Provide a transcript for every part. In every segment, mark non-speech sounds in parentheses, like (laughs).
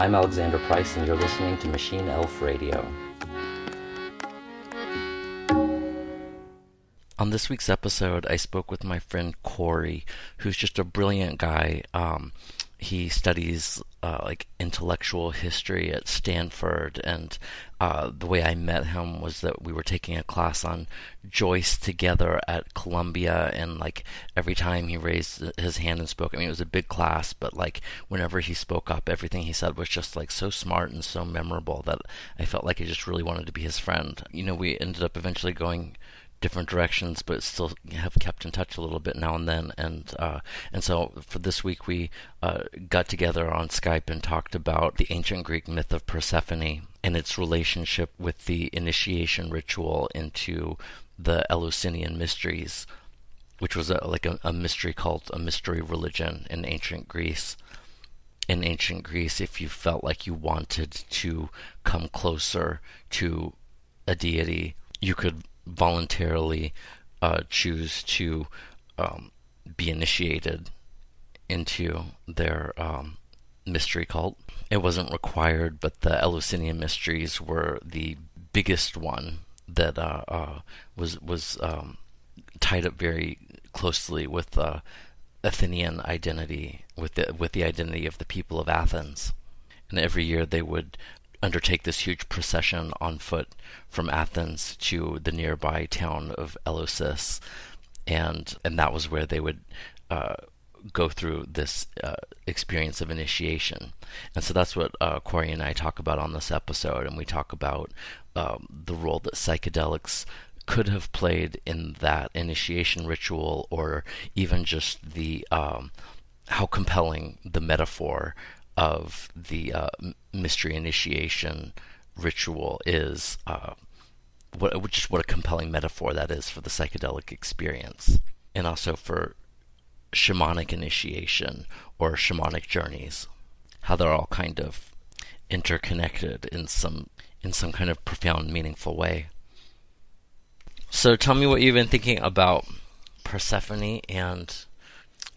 I'm Alexander Price, and you're listening to Machine Elf Radio. On this week's episode, I spoke with my friend Corey, who's just a brilliant guy. Um, he studies uh, like intellectual history at Stanford, and uh, the way I met him was that we were taking a class on Joyce together at Columbia, and like every time he raised his hand and spoke, I mean it was a big class, but like whenever he spoke up, everything he said was just like so smart and so memorable that I felt like I just really wanted to be his friend. You know, we ended up eventually going different directions, but still have kept in touch a little bit now and then. And uh, and so for this week, we uh, got together on Skype and talked about the ancient Greek myth of Persephone and its relationship with the initiation ritual into the Eleusinian mysteries, which was a, like a, a mystery cult, a mystery religion in ancient Greece. In ancient Greece, if you felt like you wanted to come closer to a deity, you could voluntarily uh, choose to um, be initiated into their um, mystery cult. It wasn't required, but the Eleusinian mysteries were the biggest one that uh, uh, was was um, tied up very closely with the Athenian identity, with the with the identity of the people of Athens. And every year they would undertake this huge procession on foot from Athens to the nearby town of Eleusis, and and that was where they would uh, go through this uh, experience of initiation. And so that's what uh, Corey and I talk about on this episode, and we talk about um, the role that psychedelics could have played in that initiation ritual, or even just the um, how compelling the metaphor of the uh, mystery initiation ritual is. Uh, what, just what a compelling metaphor that is for the psychedelic experience, and also for shamanic initiation or shamanic journeys, how they're all kind of interconnected in some in some kind of profound, meaningful way. So, tell me what you've been thinking about Persephone and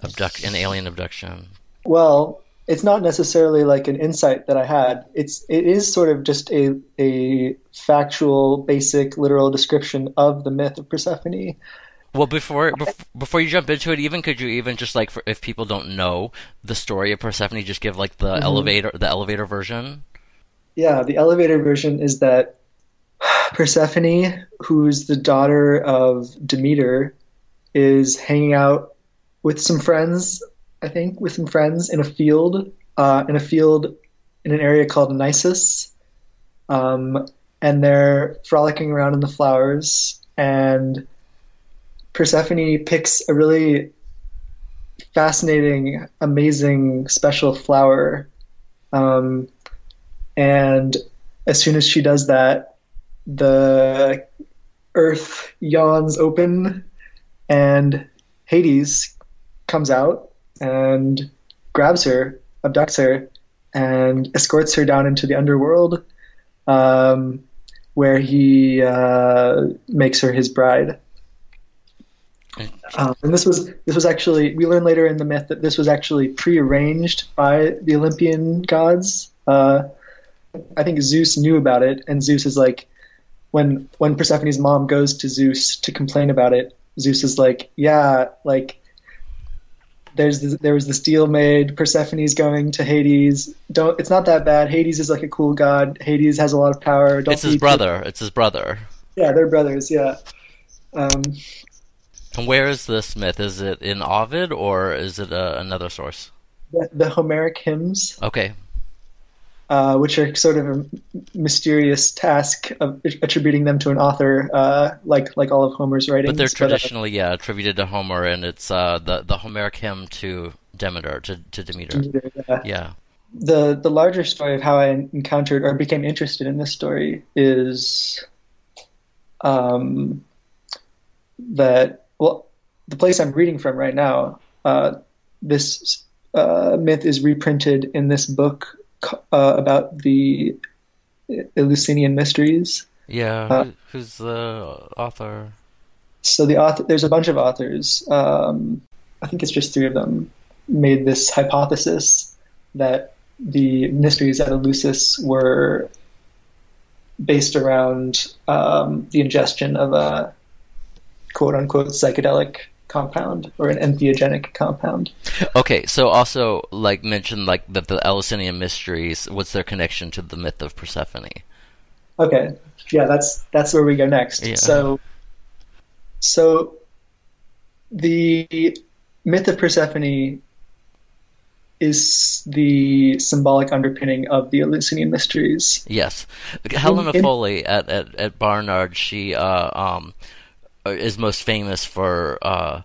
abduct and alien abduction. Well, it's not necessarily like an insight that I had. It's it is sort of just a a factual, basic, literal description of the myth of Persephone. Well, before before you jump into it, even could you even just like for, if people don't know the story of Persephone, just give like the mm-hmm. elevator the elevator version. Yeah, the elevator version is that Persephone, who's the daughter of Demeter, is hanging out with some friends I think, with some friends in a field, uh, in a field in an area called Nisus. Um, and they're frolicking around in the flowers, and Persephone picks a really fascinating, amazing, special flower. Um, and as soon as she does that, the earth yawns open, and Hades comes out and grabs her, abducts her, and escorts her down into the underworld, um, where he uh, makes her his bride. Um, and this was this was actually we learn later in the myth that this was actually prearranged by the Olympian gods. Uh, I think Zeus knew about it, and Zeus is like, when when Persephone's mom goes to Zeus to complain about it, Zeus is like, yeah, like there's this, there was the deal made. Persephone's going to Hades. Don't. It's not that bad. Hades is like a cool god. Hades has a lot of power. Don't it's his brother. It's his brother. Yeah, they're brothers. Yeah. Um, and where is this myth? Is it in Ovid or is it uh, another source? The, the Homeric hymns. Okay. Uh, which are sort of a mysterious task of attributing them to an author, uh, like like all of Homer's writings. But they're traditionally, but, uh, yeah, attributed to Homer, and it's uh, the the Homeric hymn to Demeter, to, to Demeter. Demeter yeah. yeah. The the larger story of how I encountered or became interested in this story is, um, that well, the place I'm reading from right now, uh, this uh, myth is reprinted in this book uh, about the Eleusinian mysteries. Yeah, uh, who's the author? So the author, there's a bunch of authors. Um, I think it's just three of them made this hypothesis that the mysteries at Eleusis were based around um, the ingestion of a quote unquote psychedelic compound or an entheogenic compound. Okay, so also like mentioned like the, the Eleusinian mysteries. What's their connection to the myth of Persephone? Okay, yeah, that's that's where we go next. Yeah. So, so the myth of Persephone is the symbolic underpinning of the Eleusinian mysteries. Yes, Helena in- Foley at, at, at Barnard, she uh, um, is most famous for uh,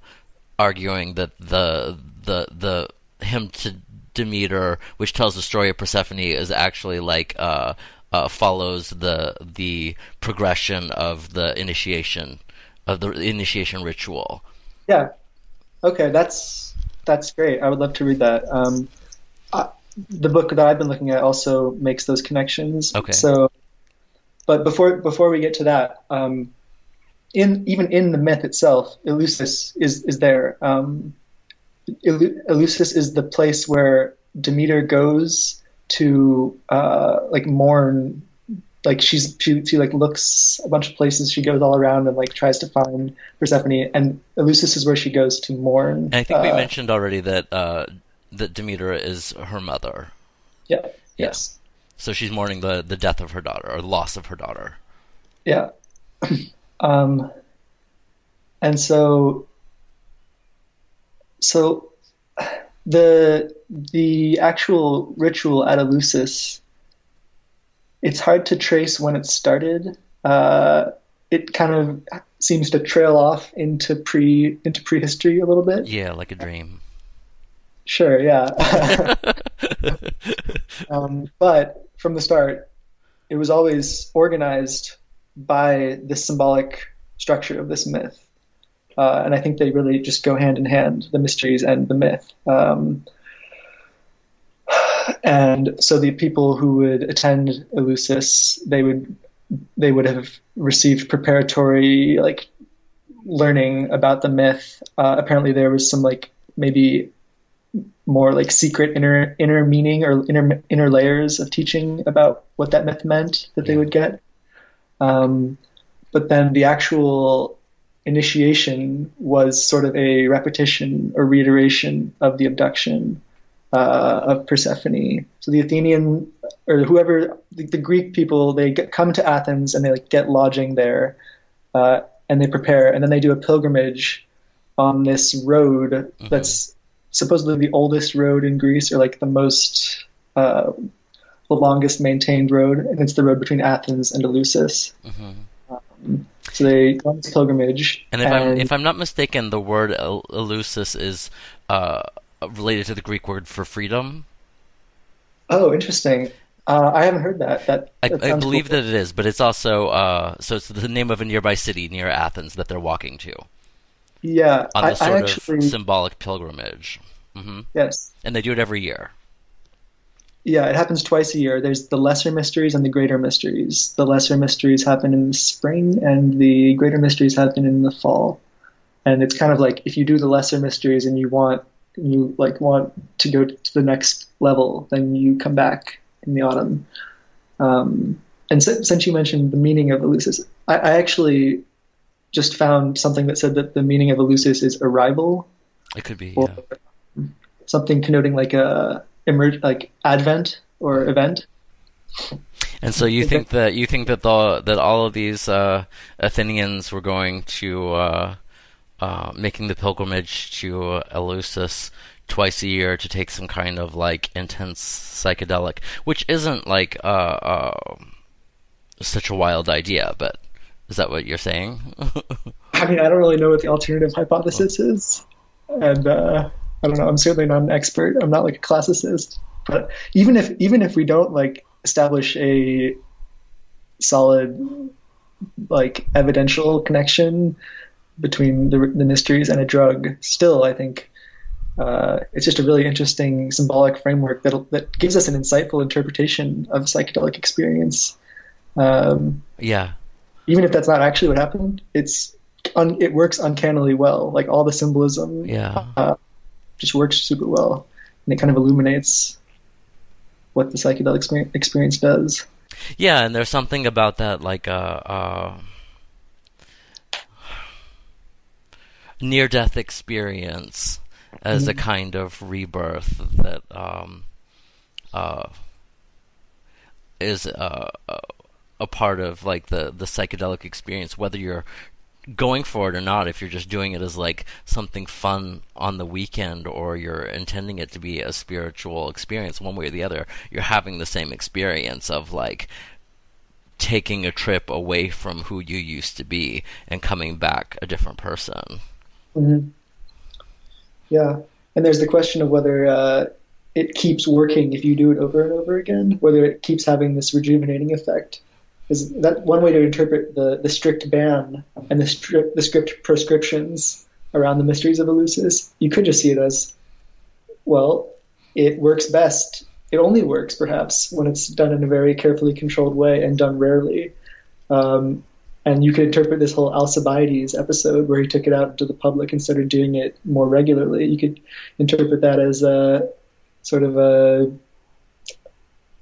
arguing that the the the hymn to Demeter, which tells the story of Persephone, is actually like uh, uh, follows the the progression of the initiation of the initiation ritual. Yeah. Okay, that's that's great. I would love to read that. Um, I, the book that I've been looking at also makes those connections. Okay. So, but before before we get to that, um, in even in the myth itself, Eleusis is is there. Um, Eleusis is the place where Demeter goes to uh, like mourn. Like she's she, she like looks a bunch of places. She goes all around and like tries to find Persephone. And Eleusis is where she goes to mourn. And I think we uh, mentioned already that uh, that Demeter is her mother, Yeah. Yes. so she's mourning the, the death of her daughter or the loss of her daughter. Yeah. Um, and so, so the the actual ritual at Eleusis, it's hard to trace when it started. Uh, it kind of seems to trail off into pre into prehistory a little bit. Yeah, like a dream. Sure, yeah. (laughs) um, but from the start, it was always organized by the symbolic structure of this myth. Uh, and I think they really just go hand in hand, the mysteries and the myth. Um, and so the people who would attend Eleusis, they would they would have received preparatory like learning about the myth. Uh, apparently, there was some like maybe more like secret inner inner meaning or inner inner layers of teaching about what that myth meant that they would get. Um, but then the actual initiation was sort of a repetition or reiteration of the abduction uh, of Persephone. So the Athenian or whoever the, the Greek people they get, come to Athens and they like get lodging there, uh, and they prepare, and then they do a pilgrimage on this road that's supposedly the oldest road in Greece, or like the most uh, the longest maintained road, and it's the road between Athens and Eleusis. Um, so they go on this pilgrimage, And if I'm if I'm not mistaken, the word el- Eleusis is uh, related to the Greek word for freedom. oh, interesting. Uh, I haven't heard that. That, I, that I sounds believe cool. that it is, but it's also uh, so it's the name of a nearby city near Athens that they're walking to Yeah, on I, this I sort actually of symbolic pilgrimage. hmm yes, And they do it every year. Yeah. It happens twice a year. There's the lesser mysteries and the greater mysteries. The lesser mysteries happen in the spring, and the greater mysteries happen in the fall. And it's kind of like if you do the lesser mysteries and you want you like want to go to the next level, then you come back in the autumn. Um, and si- since you mentioned the meaning of Eleusis, I, I actually just found something that said that the meaning of Eleusis is arrival, It could be. or Yeah. something connoting like a emerge, like advent or event. And so you think that you think that the that all of these uh, Athenians were going to uh, uh, making the pilgrimage to Eleusis twice a year to take some kind of like intense psychedelic, which isn't like uh, uh, such a wild idea, but is that what you're saying? (laughs) I mean, I don't really know what the alternative hypothesis is, and uh, I don't know. I'm certainly not an expert. I'm not like a classicist. But even if even if we don't like establish a solid like evidential connection between the, the mysteries and a drug, still I think uh, it's just a really interesting symbolic framework that that gives us an insightful interpretation of psychedelic experience. Um, yeah, even if that's not actually what happened, it's un, it works uncannily well. Like all the symbolism, yeah. uh, just works super well, and it kind of illuminates. what the psychedelic experience does. Yeah, and there's something about that, like uh, uh, near-death experience as mm-hmm. a kind of rebirth that um, uh, is uh, a part of like the the psychedelic experience, whether you're going for it or not, if you're just doing it as like something fun on the weekend or you're intending it to be a spiritual experience one way or the other, you're having the same experience of like taking a trip away from who you used to be and coming back a different person. Mm-hmm. Yeah. And there's the question of whether uh, it keeps working if you do it over and over again, whether it keeps having this rejuvenating effect is that one way to interpret the, the strict ban and the, stri- the strict prescriptions around the mysteries of Eleusis? You could just see it as, well, it works best. It only works perhaps when it's done in a very carefully controlled way and done rarely. Um, and you could interpret this whole Alcibiades episode where he took it out into the public and started doing it more regularly. You could interpret that as a sort of a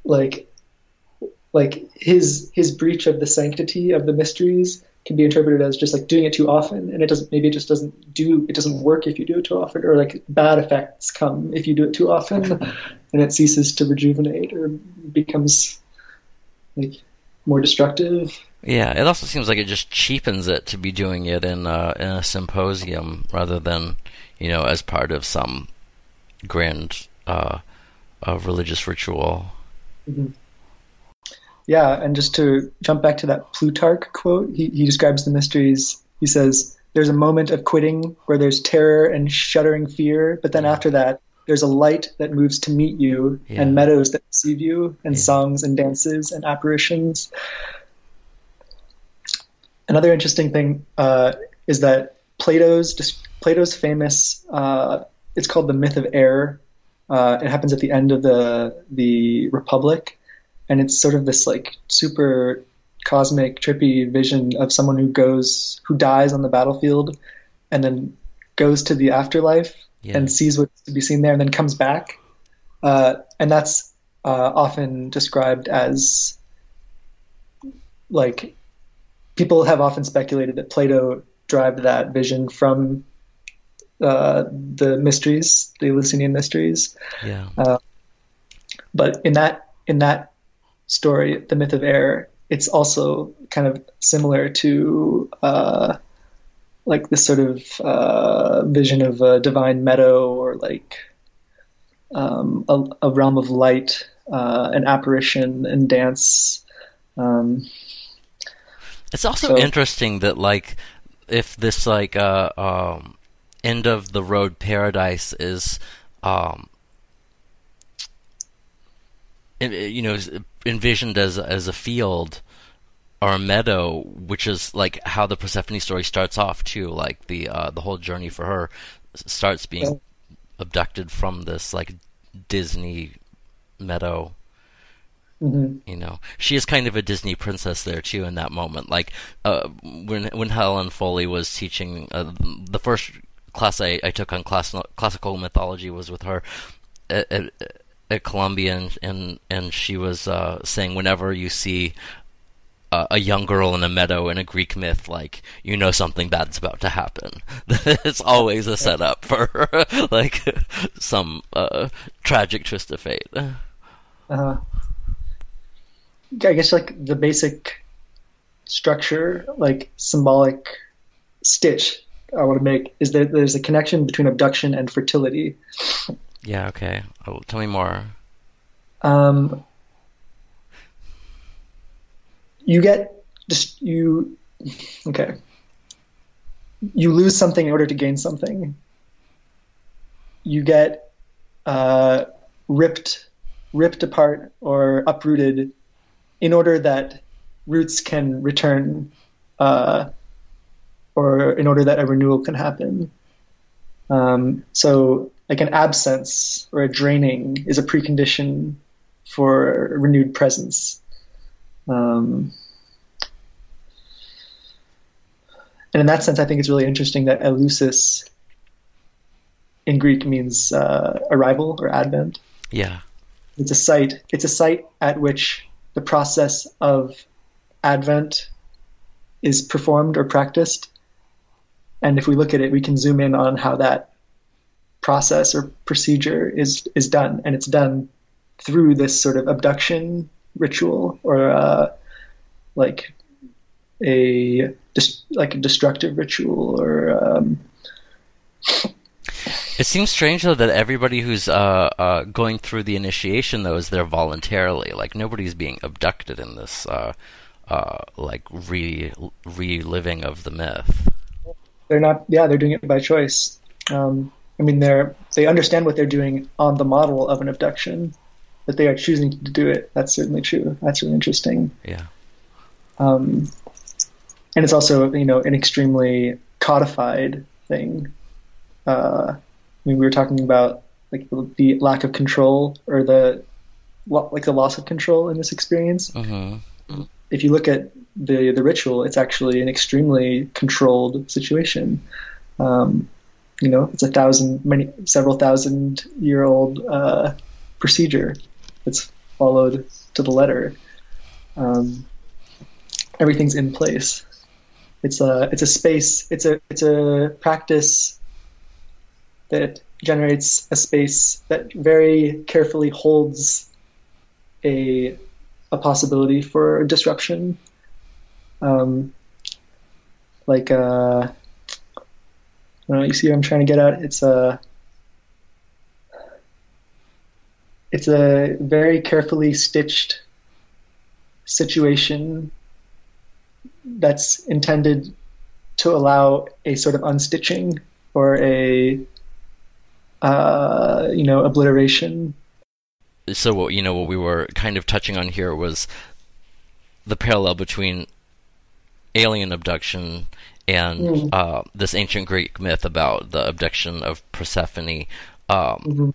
like like his his breach of the sanctity of the mysteries can be interpreted as just like doing it too often. And it doesn't maybe it just doesn't do it doesn't work if you do it too often or like bad effects come if you do it too often (laughs) and it ceases to rejuvenate or becomes like more destructive. Yeah it also seems like it just cheapens it to be doing it in a, in a symposium rather than you know as part of some grand uh, uh religious ritual. Mm-hmm. Yeah, and just to jump back to that Plutarch quote, he, he describes the mysteries. He says, There's a moment of quitting where there's terror and shuddering fear, but then yeah. after that, there's a light that moves to meet you, yeah. and meadows that receive you, and yeah. songs and dances and apparitions. Another interesting thing uh, is that Plato's Plato's famous. Uh, it's called the myth of air. Uh, it happens at the end of the the Republic, and it's sort of this like super cosmic trippy vision of someone who goes who dies on the battlefield and then goes to the afterlife yeah. and sees what's to be seen there and then comes back. Uh, and that's uh, often described as like people have often speculated that plato derived that vision from uh, the mysteries the eleusinian mysteries. Yeah. Uh, but in that in that story, The Myth of Air, it's also kind of similar to uh, like this sort of uh, vision of a divine meadow or like um, a, a, realm of light, uh, an apparition and dance. Um, it's also so, interesting that like if this like uh, um, end of the road paradise is um, you know envisioned as as a field or a meadow, which is like how the Persephone story starts off too. Like the uh, the whole journey for her starts being abducted from this like Disney meadow. Mm-hmm. You know, she is kind of a Disney princess there too in that moment. Like uh, when when Helen Foley was teaching uh, the first class I, I took on class, classical mythology was with her. At, at, at Columbia, and and, and she was uh, saying whenever you see uh, a young girl in a meadow in a Greek myth, like you know something bad's about to happen. (laughs) it's always a setup for (laughs) like some uh, tragic twist of fate. Uh, I guess like the basic structure, like symbolic stitch I want to make is that there's a connection between abduction and fertility. Yeah. Okay. Oh, tell me more. Um, you get just you. Okay. You lose something in order to gain something. You get uh, ripped, ripped apart or uprooted, in order that roots can return, uh, or in order that a renewal can happen. Um, so like an absence or a draining is a precondition for renewed presence. Um, and in that sense, I think it's really interesting that eleusis in Greek means uh, arrival or advent. Yeah. It's a site. It's a site at which the process of Advent is performed or practiced. And if we look at it, we can zoom in on how that process or procedure is is done, and it's done through this sort of abduction ritual or uh, like a like a destructive ritual or um, it seems strange though that everybody who's uh, uh, going through the initiation though is there voluntarily. Like nobody's being abducted in this uh, uh, like re reliving of the myth. They're not. Yeah, they're doing it by choice. Um, I mean, they're they understand what they're doing on the model of an abduction, that they are choosing to do it. That's certainly true. That's really interesting. Yeah. Um, and it's also you know an extremely codified thing. Uh, I mean, we were talking about like the, lack of control or the like the loss of control in this experience. Mm-hmm. If you look at the the ritual, it's actually an extremely controlled situation. Um, you know, it's a thousand, many, several thousand year old uh, procedure that's followed to the letter. Um, everything's in place. It's a it's a space. It's a it's a practice that generates a space that very carefully holds a a possibility for disruption. Um, like uh, know, you see what I'm trying to get at? It's a it's a very carefully stitched situation that's intended to allow a sort of unstitching or a uh, you know obliteration. So you know what we were kind of touching on here was the parallel between alien abduction and mm. uh, this ancient Greek myth about the abduction of Persephone. Um, mm-hmm.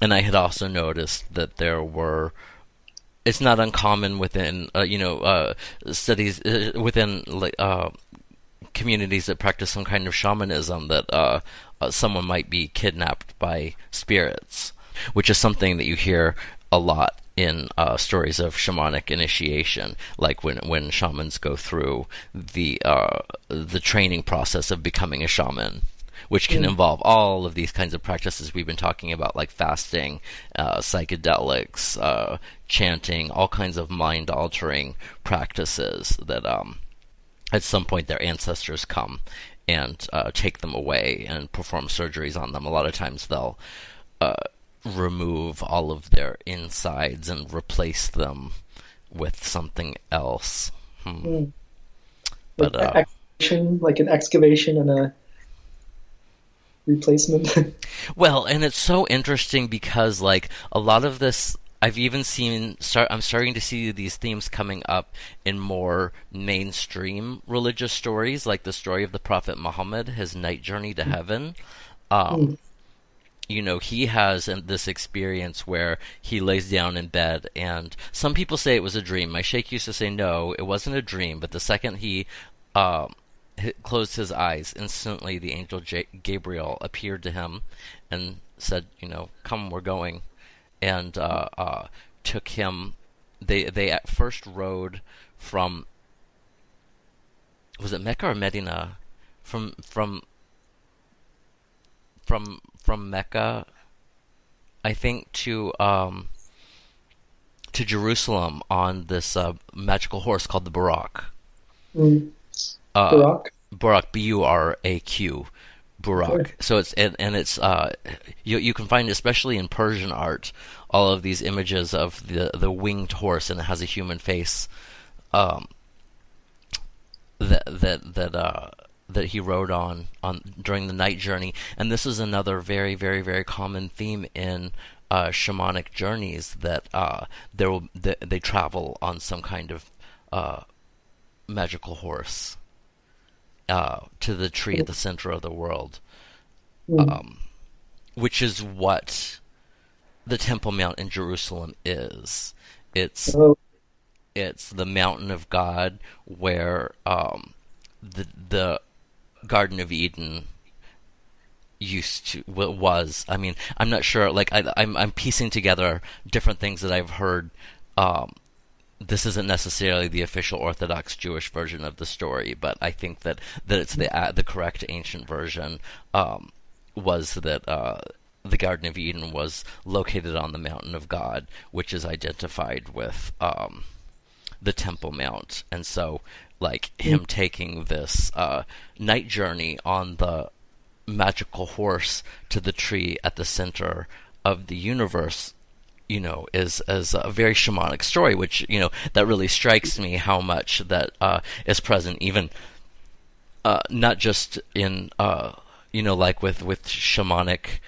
And I had also noticed that there were. It's not uncommon within, uh, you know, uh, studies uh, within uh, communities that practice some kind of shamanism that uh, someone might be kidnapped by spirits, which is something that you hear a lot in uh, stories of shamanic initiation, like when when shamans go through the uh, the training process of becoming a shaman, which can mm. involve all of these kinds of practices we've been talking about, like fasting, uh, psychedelics, uh, chanting, all kinds of mind altering practices that um, at some point their ancestors come and uh, take them away and perform surgeries on them. A lot of times they'll uh, remove all of their insides and replace them with something else. Hmm. Mm. But like, uh, excavation, like an excavation and a replacement. (laughs) well, and it's so interesting because like a lot of this I've even seen start I'm starting to see these themes coming up in more mainstream religious stories like the story of the prophet Muhammad his night journey to hmm. heaven um, mm you know, he has this experience where he lays down in bed, and some people say it was a dream. My sheikh used to say, no, it wasn't a dream, but the second he um, closed his eyes, instantly the angel J- Gabriel appeared to him and said, you know, come, we're going, and uh, uh, took him. They they at first rode from was it Mecca or Medina? From from from from Mecca, I think, to um, to Jerusalem on this uh, magical horse called the Barak. Mm. Uh, Buraq. Barak. B U R A Q. Buraq. Okay. So it's and, and it's uh, you you can find especially in Persian art all of these images of the the winged horse and it has a human face. Um, that that that uh that he rode on on during the night journey, and this is another very very very common theme in uh, shamanic journeys that uh, there will they, they, travel on some kind of uh, magical horse uh, to the tree at the center of the world, mm. um, which is what the Temple Mount in Jerusalem is. It's oh. it's the mountain of God where um, the the Garden of Eden, used to was. I mean, I'm not sure. Like I, I'm I'm piecing together different things that I've heard. Um, this isn't necessarily the official Orthodox Jewish version of the story, but I think that, that it's the uh, the correct ancient version. Um, was that uh, the Garden of Eden was located on the mountain of God, which is identified with um, the Temple Mount, and so like him taking this uh, night journey on the magical horse to the tree at the center of the universe you know is as a very shamanic story which you know that really strikes me how much that uh, is present even uh, not just in uh, you know like with with shamanic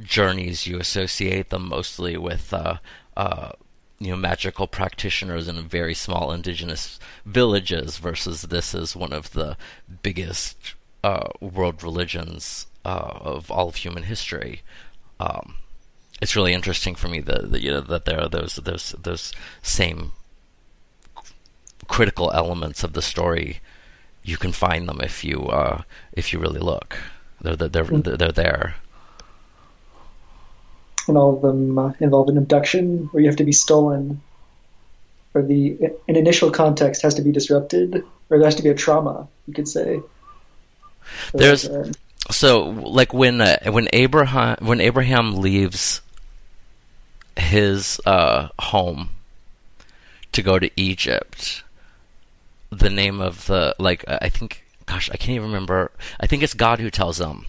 journeys you associate them mostly with uh, uh, you know magical practitioners in very small indigenous villages versus this is one of the biggest uh, world religions uh, of all of human history. Um, it's really interesting for me that, that, you know that there are those those those same critical elements of the story. You can find them if you uh, if you really look. They're they're they're, they're there. And all of them uh, involve an abduction, or you have to be stolen, or the an initial context has to be disrupted, or there has to be a trauma. You could say. There's so like when uh, when Abraham when Abraham leaves his uh, home to go to Egypt, the name of the like I think gosh I can't even remember. I think it's God who tells him.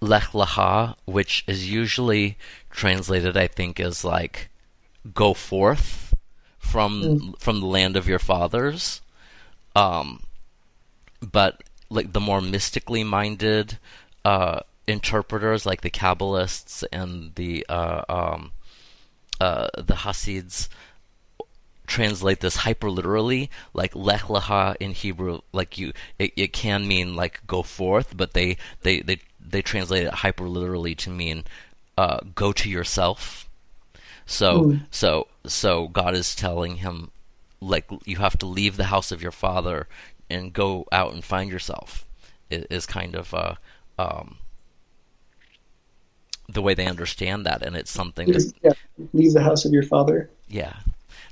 Lech Lecha, which is usually translated, I think, as like "go forth from mm. from the land of your fathers." Um, but like the more mystically minded uh, interpreters, like the Kabbalists and the uh, um, uh, the Hasids, translate this hyper literally, like lech lecha in Hebrew. Like you, it, it can mean like go forth, but they they they they translate it hyper literally to mean uh, go to yourself. So mm. so so God is telling him like you have to leave the house of your father and go out and find yourself is kind of uh, um, the way they understand that, and it's something. That, yeah, leave the house of your father. Yeah,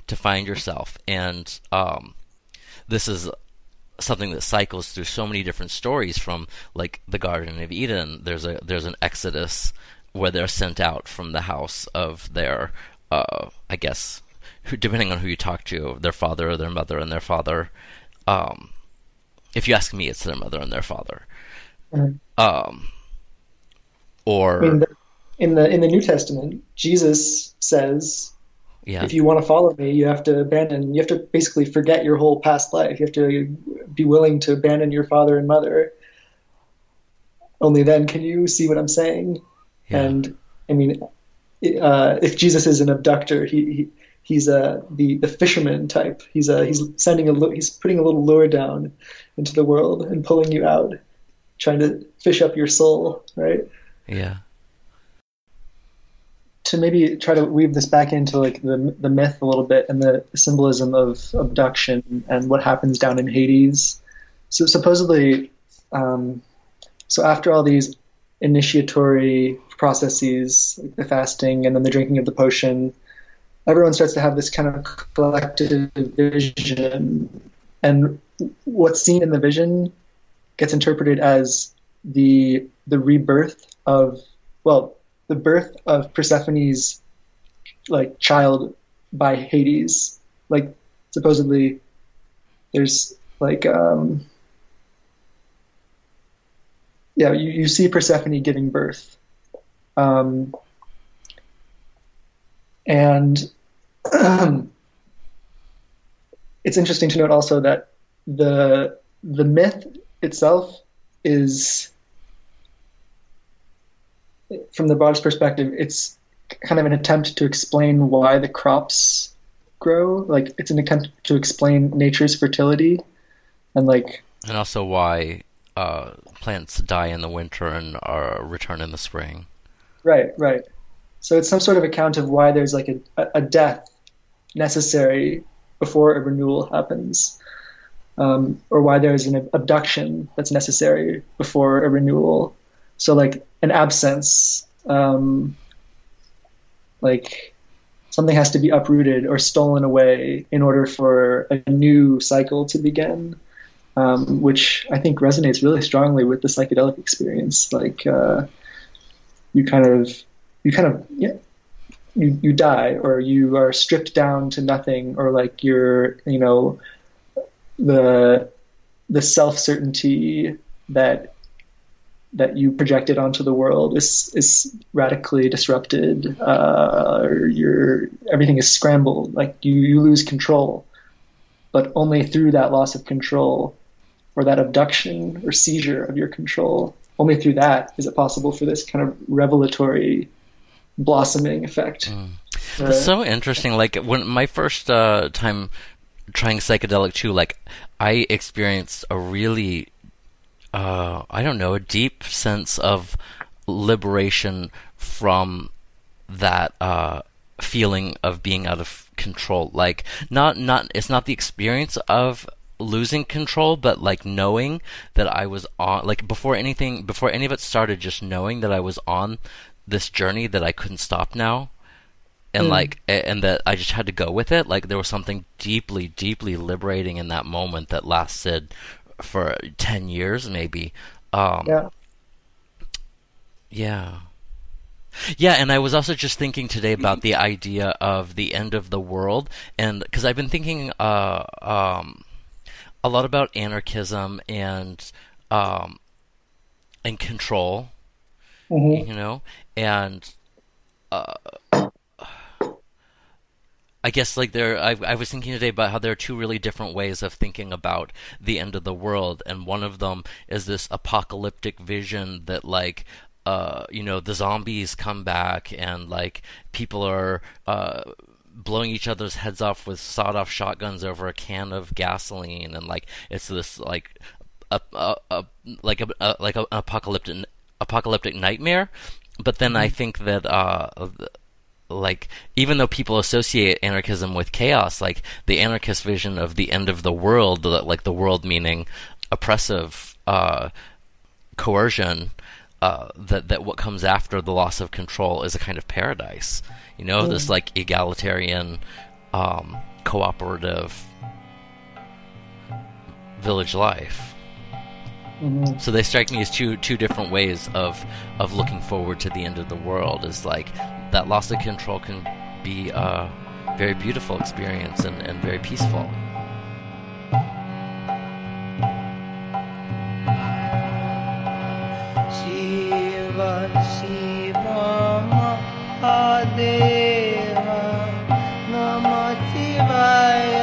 to find yourself, and um, this is something that cycles through so many different stories. From like the Garden of Eden, there's a there's an Exodus where they're sent out from the house of their, uh, I guess, who, depending on who you talk to, their father or their mother and their father. Um, if you ask me, it's their mother and their father. Mm-hmm. Um, or in the, in the in the New Testament, Jesus says, yeah. "If you want to follow me, you have to abandon. You have to basically forget your whole past life. You have to be willing to abandon your father and mother. Only then can you see what I'm saying." Yeah. And I mean, uh, if Jesus is an abductor, he, he he's a the the fisherman type. He's a he's sending a he's putting a little lure down into the world and pulling you out, trying to fish up your soul, right? Yeah. To maybe try to weave this back into like the the myth a little bit and the symbolism of abduction and what happens down in Hades. So supposedly, um, so after all these initiatory processes, the fasting and then the drinking of the potion, everyone starts to have this kind of collective vision. And what's seen in the vision gets interpreted as the the rebirth of well, the birth of Persephone's like child by Hades. Like supposedly there's like um yeah, you, you see Persephone giving birth. Um, and um, (clears throat) it's interesting to note also that the the myth itself is from the broadest perspective it's kind of an attempt to explain why the crops grow like it's an attempt to explain nature's fertility and like and also why uh, plants die in the winter and are return in the spring right right so it's some sort of account of why there's like a, a death necessary before a renewal happens. um, or why there's an abduction that's necessary before a renewal. So like an absence, um, like something has to be uprooted or stolen away in order for a new cycle to begin. Um, which I think resonates really strongly with the psychedelic experience. Like uh, you kind of, you kind of, yeah, you, you die or you are stripped down to nothing or like you're, you know, the the self certainty that that you projected onto the world is is radically disrupted. Uh, or you're everything is scrambled. Like you you lose control, but only through that loss of control, or that abduction or seizure of your control. Only through that is it possible for this kind of revelatory blossoming effect. Mm. That's so interesting. Like when my first uh, time trying psychedelic too, like I experienced a really, uh, I don't know, a deep sense of liberation from that uh, feeling of being out of control. Like not not it's not the experience of losing control, but like knowing that I was on like before anything before any of it started, just knowing that I was on this journey that I couldn't stop now and mm. like and that I just had to go with it. Like there was something deeply, deeply liberating in that moment that lasted for ten years, maybe. Um, yeah. Yeah. Yeah, and I was also just thinking today about the idea of the end of the world, and because I've been thinking uh, um, a lot about anarchism and um, and control, mm-hmm. you know, and uh, I guess like there, I, I was thinking today about how there are two really different ways of thinking about the end of the world, and one of them is this apocalyptic vision that like uh, you know, the zombies come back and like people are uh, blowing each other's heads off with sawed-off shotguns over a can of gasoline, and like it's this like a, a, a like a, a like an apocalyptic apocalyptic nightmare. But then I mm-hmm. think that uh, like even though people associate anarchism with chaos, like the anarchist vision of the end of the world, like the world meaning oppressive uh, coercion, uh, that that what comes after the loss of control is a kind of paradise. You know, mm. this like egalitarian, um, cooperative village life. Mm-hmm. So they strike me as two two different ways of of looking forward to the end of the world. Is like that loss of control can be a very beautiful experience and, and very peaceful. Shiva, Shiva, Mahadeva, Namah Shivaya,